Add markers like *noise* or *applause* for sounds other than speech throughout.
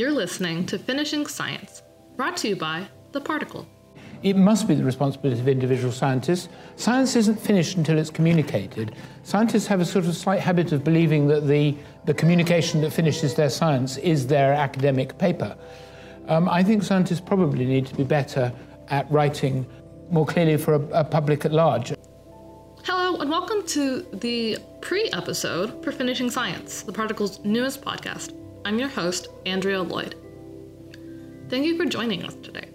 You're listening to Finishing Science, brought to you by The Particle. It must be the responsibility of individual scientists. Science isn't finished until it's communicated. Scientists have a sort of slight habit of believing that the, the communication that finishes their science is their academic paper. Um, I think scientists probably need to be better at writing more clearly for a, a public at large. Hello, and welcome to the pre episode for Finishing Science, the Particle's newest podcast. I'm your host, Andrea Lloyd. Thank you for joining us today.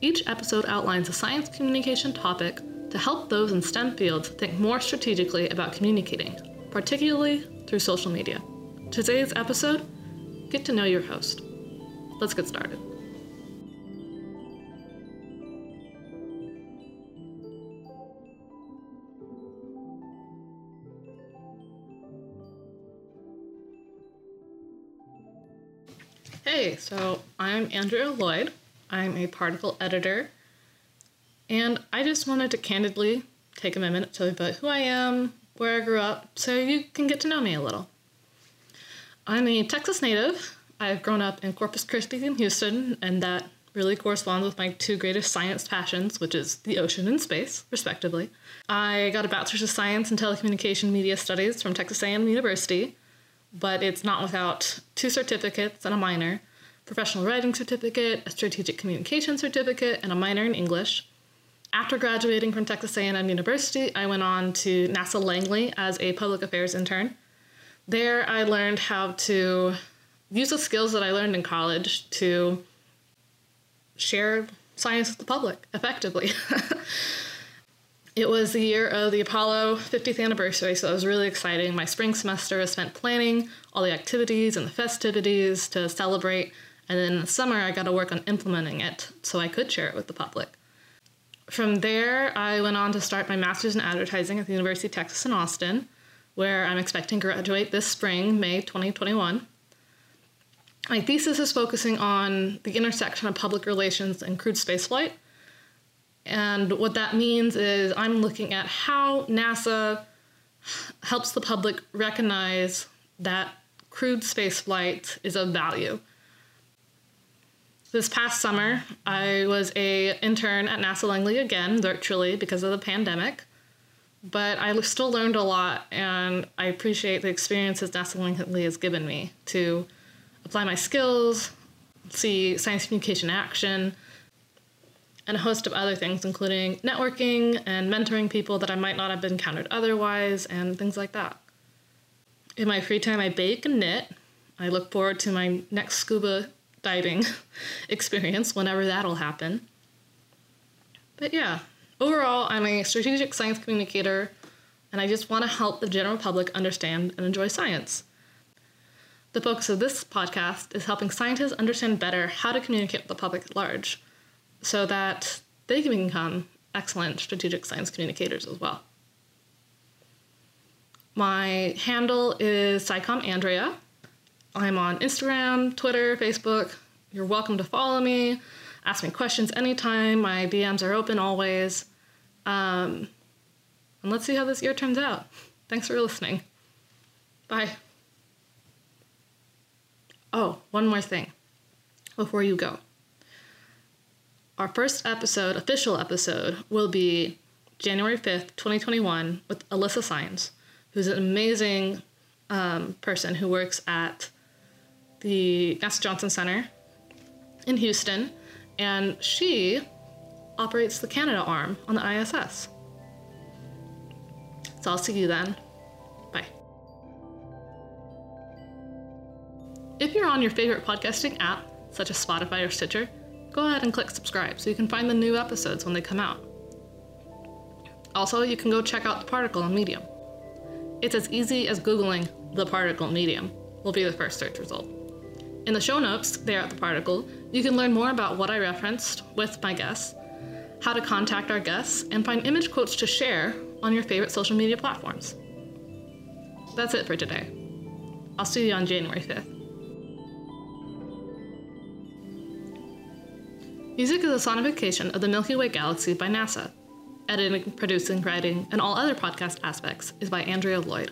Each episode outlines a science communication topic to help those in STEM fields think more strategically about communicating, particularly through social media. Today's episode get to know your host. Let's get started. Hey, so I'm Andrea Lloyd. I'm a particle editor, and I just wanted to candidly take a minute to tell you about who I am, where I grew up, so you can get to know me a little. I'm a Texas native. I've grown up in Corpus Christi and Houston, and that really corresponds with my two greatest science passions, which is the ocean and space, respectively. I got a bachelor's of science in telecommunication media studies from Texas A&M University, but it's not without two certificates and a minor professional writing certificate, a strategic communication certificate, and a minor in English. After graduating from Texas A&M University, I went on to NASA Langley as a public affairs intern. There, I learned how to use the skills that I learned in college to share science with the public effectively. *laughs* It was the year of the Apollo 50th anniversary, so it was really exciting. My spring semester was spent planning all the activities and the festivities to celebrate, and then in the summer I got to work on implementing it so I could share it with the public. From there, I went on to start my master's in advertising at the University of Texas in Austin, where I'm expecting to graduate this spring, May 2021. My thesis is focusing on the intersection of public relations and crewed spaceflight and what that means is I'm looking at how NASA helps the public recognize that crewed spaceflight is of value. This past summer, I was a intern at NASA Langley again, virtually because of the pandemic. But I still learned a lot, and I appreciate the experiences NASA Langley has given me to apply my skills, see science communication action, and a host of other things, including networking and mentoring people that I might not have encountered otherwise, and things like that. In my free time, I bake and knit. I look forward to my next scuba diving *laughs* experience whenever that'll happen. But yeah, overall, I'm a strategic science communicator, and I just want to help the general public understand and enjoy science. The focus of this podcast is helping scientists understand better how to communicate with the public at large so that they can become excellent strategic science communicators as well. My handle is SciComm Andrea. I'm on Instagram, Twitter, Facebook. You're welcome to follow me, ask me questions anytime. My DMs are open always. Um, and let's see how this year turns out. Thanks for listening. Bye. Oh, one more thing before you go. Our first episode, official episode, will be January 5th, 2021, with Alyssa Sines, who's an amazing um, person who works at the NASA Johnson Center in Houston, and she operates the Canadarm on the ISS. So I'll see you then. Bye. If you're on your favorite podcasting app, such as Spotify or Stitcher, go ahead and click subscribe so you can find the new episodes when they come out. Also, you can go check out The Particle on Medium. It's as easy as Googling The Particle Medium, will be the first search result. In the show notes there at The Particle, you can learn more about what I referenced with my guests, how to contact our guests, and find image quotes to share on your favorite social media platforms. That's it for today. I'll see you on January 5th. Music is a sonification of the Milky Way galaxy by NASA. Editing, producing, writing, and all other podcast aspects is by Andrea Lloyd.